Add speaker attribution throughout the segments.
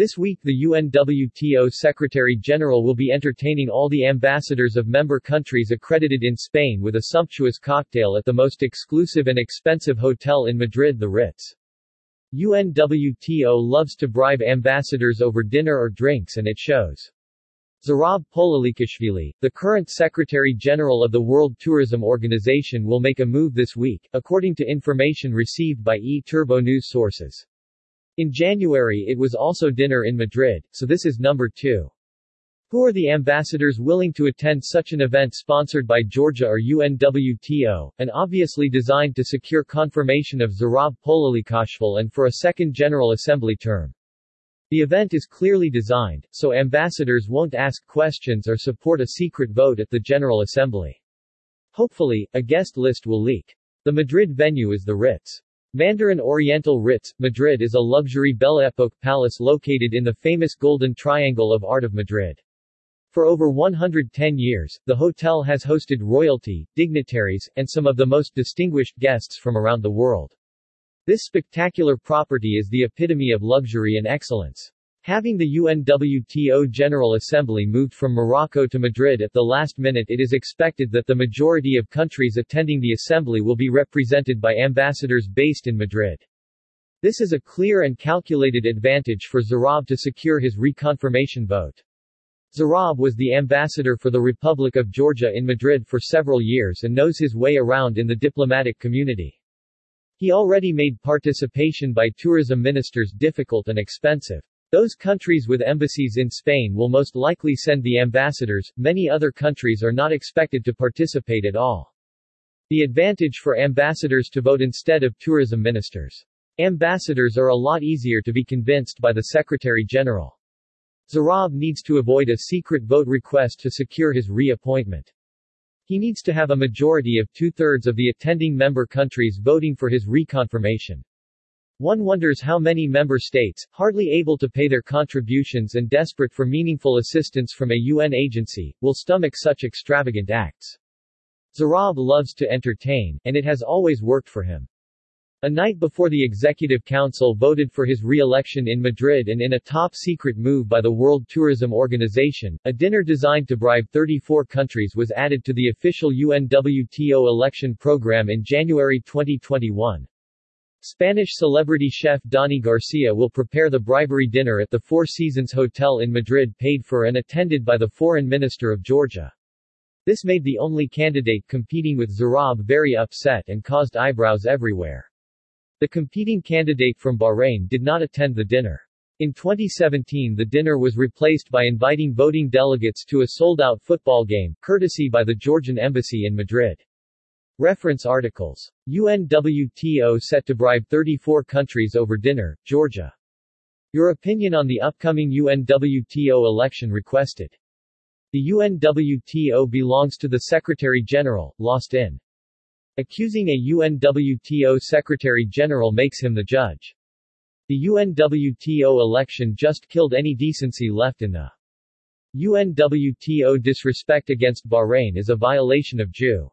Speaker 1: This week the UNWTO Secretary-General will be entertaining all the ambassadors of member countries accredited in Spain with a sumptuous cocktail at the most exclusive and expensive hotel in Madrid the Ritz. UNWTO loves to bribe ambassadors over dinner or drinks and it shows. Zurab Pololikashvili, the current Secretary-General of the World Tourism Organization will make a move this week, according to information received by eTurboNews sources. In January it was also dinner in Madrid, so this is number two. Who are the ambassadors willing to attend such an event sponsored by Georgia or UNWTO, and obviously designed to secure confirmation of Zurab Pololikashvili and for a second General Assembly term? The event is clearly designed, so ambassadors won't ask questions or support a secret vote at the General Assembly. Hopefully, a guest list will leak. The Madrid venue is the Ritz. Mandarin Oriental Ritz, Madrid is a luxury Belle Époque palace located in the famous Golden Triangle of Art of Madrid. For over 110 years, the hotel has hosted royalty, dignitaries, and some of the most distinguished guests from around the world. This spectacular property is the epitome of luxury and excellence. Having the UNWTO General Assembly moved from Morocco to Madrid at the last minute it is expected that the majority of countries attending the assembly will be represented by ambassadors based in Madrid. This is a clear and calculated advantage for Zurab to secure his reconfirmation vote. Zurab was the ambassador for the Republic of Georgia in Madrid for several years and knows his way around in the diplomatic community. He already made participation by tourism ministers difficult and expensive. Those countries with embassies in Spain will most likely send the ambassadors, many other countries are not expected to participate at all. The advantage for ambassadors to vote instead of tourism ministers. Ambassadors are a lot easier to be convinced by the Secretary-General. Zurab needs to avoid a secret vote request to secure his reappointment. He needs to have a majority of two-thirds of the attending member countries voting for his reconfirmation. One wonders how many member states, hardly able to pay their contributions and desperate for meaningful assistance from a UN agency, will stomach such extravagant acts. Zurab loves to entertain, and it has always worked for him. A night before the Executive Council voted for his re-election in Madrid and in a top-secret move by the World Tourism Organization, a dinner designed to bribe 34 countries was added to the official UNWTO election program in January 2021. Spanish celebrity chef Dani Garcia will prepare the bribery dinner at the Four Seasons Hotel in Madrid paid for and attended by the Foreign Minister of Georgia. This made the only candidate competing with Zurab very upset and caused eyebrows everywhere. The competing candidate from Bahrain did not attend the dinner. In 2017 the dinner was replaced by inviting voting delegates to a sold-out football game, courtesy by the Georgian embassy in Madrid. Reference articles. UNWTO set to bribe 34 countries over dinner, Georgia. Your opinion on the upcoming UNWTO election requested. The UNWTO belongs to the Secretary-General, lost in. Accusing a UNWTO Secretary-General makes him the judge. The UNWTO election just killed any decency left in the UNWTO disrespect against Bahrain is a violation of Jew.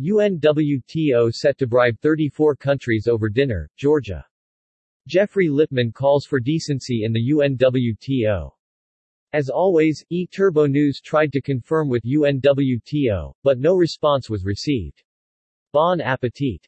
Speaker 1: UNWTO set to bribe 34 countries over dinner, Georgia. Geoffrey Lipman calls for decency in the UNWTO. As always, eTurboNews tried to confirm with UNWTO, but no response was received. Bon appetit!